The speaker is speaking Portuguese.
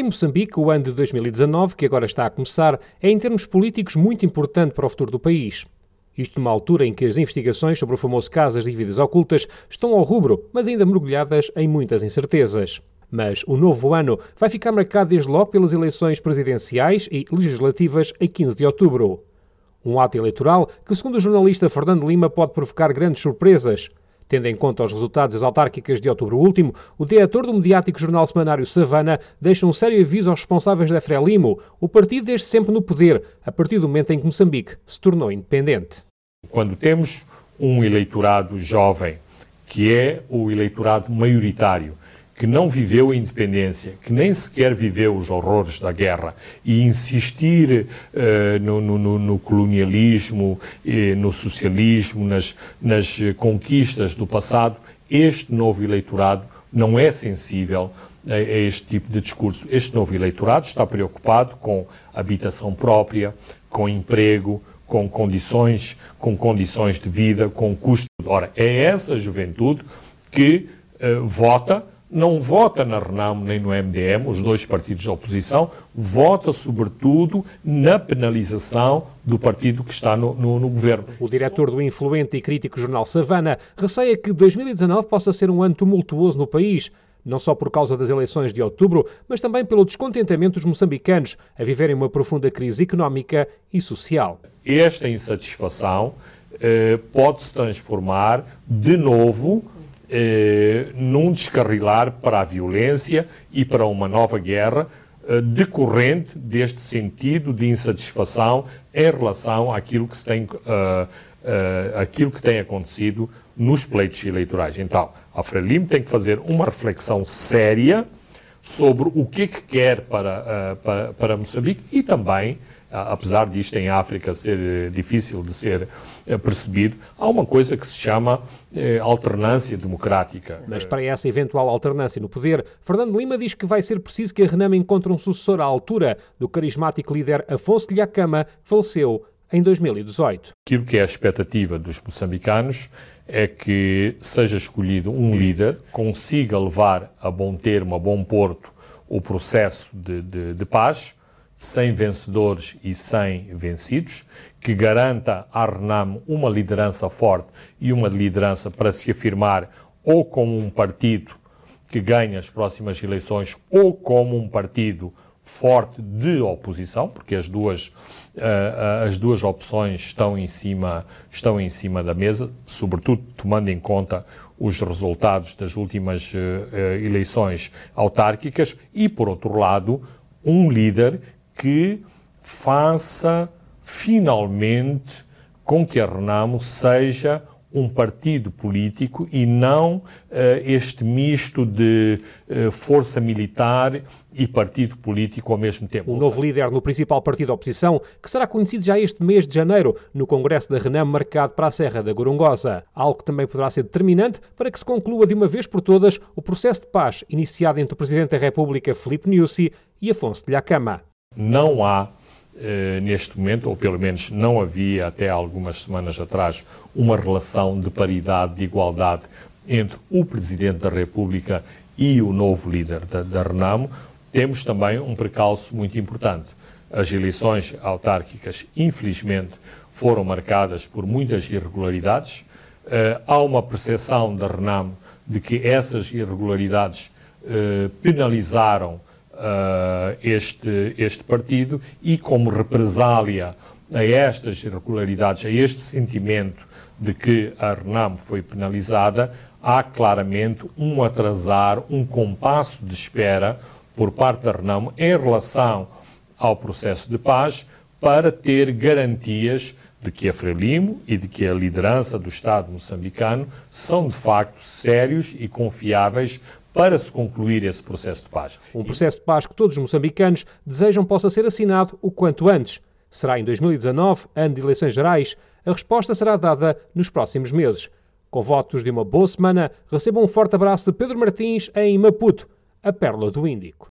Em Moçambique, o ano de 2019, que agora está a começar, é em termos políticos muito importante para o futuro do país. Isto numa altura em que as investigações sobre o famoso caso das dívidas ocultas estão ao rubro, mas ainda mergulhadas em muitas incertezas. Mas o novo ano vai ficar marcado desde logo pelas eleições presidenciais e legislativas a 15 de outubro. Um ato eleitoral que, segundo o jornalista Fernando Lima, pode provocar grandes surpresas. Tendo em conta os resultados das autárquicas de outubro último, o diretor do mediático jornal semanário Savana deixa um sério aviso aos responsáveis da Frelimo, o partido desde sempre no poder, a partir do momento em que Moçambique se tornou independente. Quando temos um eleitorado jovem, que é o eleitorado maioritário, que não viveu a independência, que nem sequer viveu os horrores da guerra, e insistir uh, no, no, no, colonialismo, eh, no socialismo, nas, nas conquistas do passado, este novo eleitorado não é sensível a, a este tipo de discurso. Este novo eleitorado está preocupado com habitação própria, com emprego, com condições, com condições de vida, com custo. Ora, é essa juventude que uh, vota não vota na RENAM nem no MDM, os dois partidos da oposição, vota sobretudo na penalização do partido que está no, no, no, governo. O diretor do influente e crítico jornal Savana receia que 2019 possa ser um ano tumultuoso no país, não só por causa das eleições de outubro, mas também pelo descontentamento dos moçambicanos a viverem uma profunda crise económica e social. Esta insatisfação eh, pode se transformar de novo eh, num descarrilar para a violência e para uma nova guerra eh, decorrente deste sentido de insatisfação em relação àquilo que, tem, uh, uh, aquilo que tem acontecido nos pleitos eleitorais. Então, a Frelimo tem que fazer uma reflexão séria sobre o que, é que quer para, uh, para, para Moçambique e também apesar disto em África ser eh, difícil de ser eh, percebido, há uma coisa que se chama eh, alternância democrática. Mas para essa eventual alternância no poder, Fernando Lima diz que vai ser preciso que a Renamo encontre um sucessor à altura do carismático líder Afonso de Lhacama, faleceu em 2018. Aquilo que é a expectativa dos moçambicanos é que seja escolhido um líder, consiga levar a bom termo, a bom porto, o processo de, de, de paz, sem vencedores e sem vencidos, que garanta à RENAM uma liderança forte e uma liderança para se afirmar ou como um partido que ganha as próximas eleições ou como um partido forte de oposição, porque as duas, uh, as duas opções estão em, cima, estão em cima da mesa, sobretudo tomando em conta os resultados das últimas uh, eleições autárquicas, e, por outro lado, um líder que faça finalmente com que a Renamo seja um partido político e não uh, este misto de uh, força militar e partido político ao mesmo tempo. O novo líder no principal partido da oposição, que será conhecido já este mês de janeiro no Congresso da Renam marcado para a Serra da Gorongosa, algo que também poderá ser determinante para que se conclua de uma vez por todas o processo de paz iniciado entre o Presidente da República, Filipe Nyusi, e Afonso de Lhacama. Não há, eh, neste momento, ou pelo menos não havia até algumas semanas atrás, uma relação de paridade, de igualdade entre o Presidente da República e o novo líder da, da Renamo. Temos também um precalço muito importante. As eleições autárquicas, infelizmente, foram marcadas por muitas irregularidades. Uh, há uma percepção da Renamo de que essas irregularidades uh, penalizaram uh, este, este partido e, como represália a estas irregularidades, a este sentimento de que a RENAM foi penalizada, há claramente um atrasar, um compasso de espera por parte da RENAM em relação ao processo de paz para ter garantias de que a Frelimo e de que a liderança do Estado moçambicano são de facto sérios e confiáveis para se concluir esse processo de paz. Um processo de paz que todos os moçambicanos desejam possa ser assinado o quanto antes. Será em 2019, ano de eleições gerais. A resposta será dada nos próximos meses. Com votos de uma boa semana, recebam um forte abraço de Pedro Martins em Maputo, a Pérola do Índico.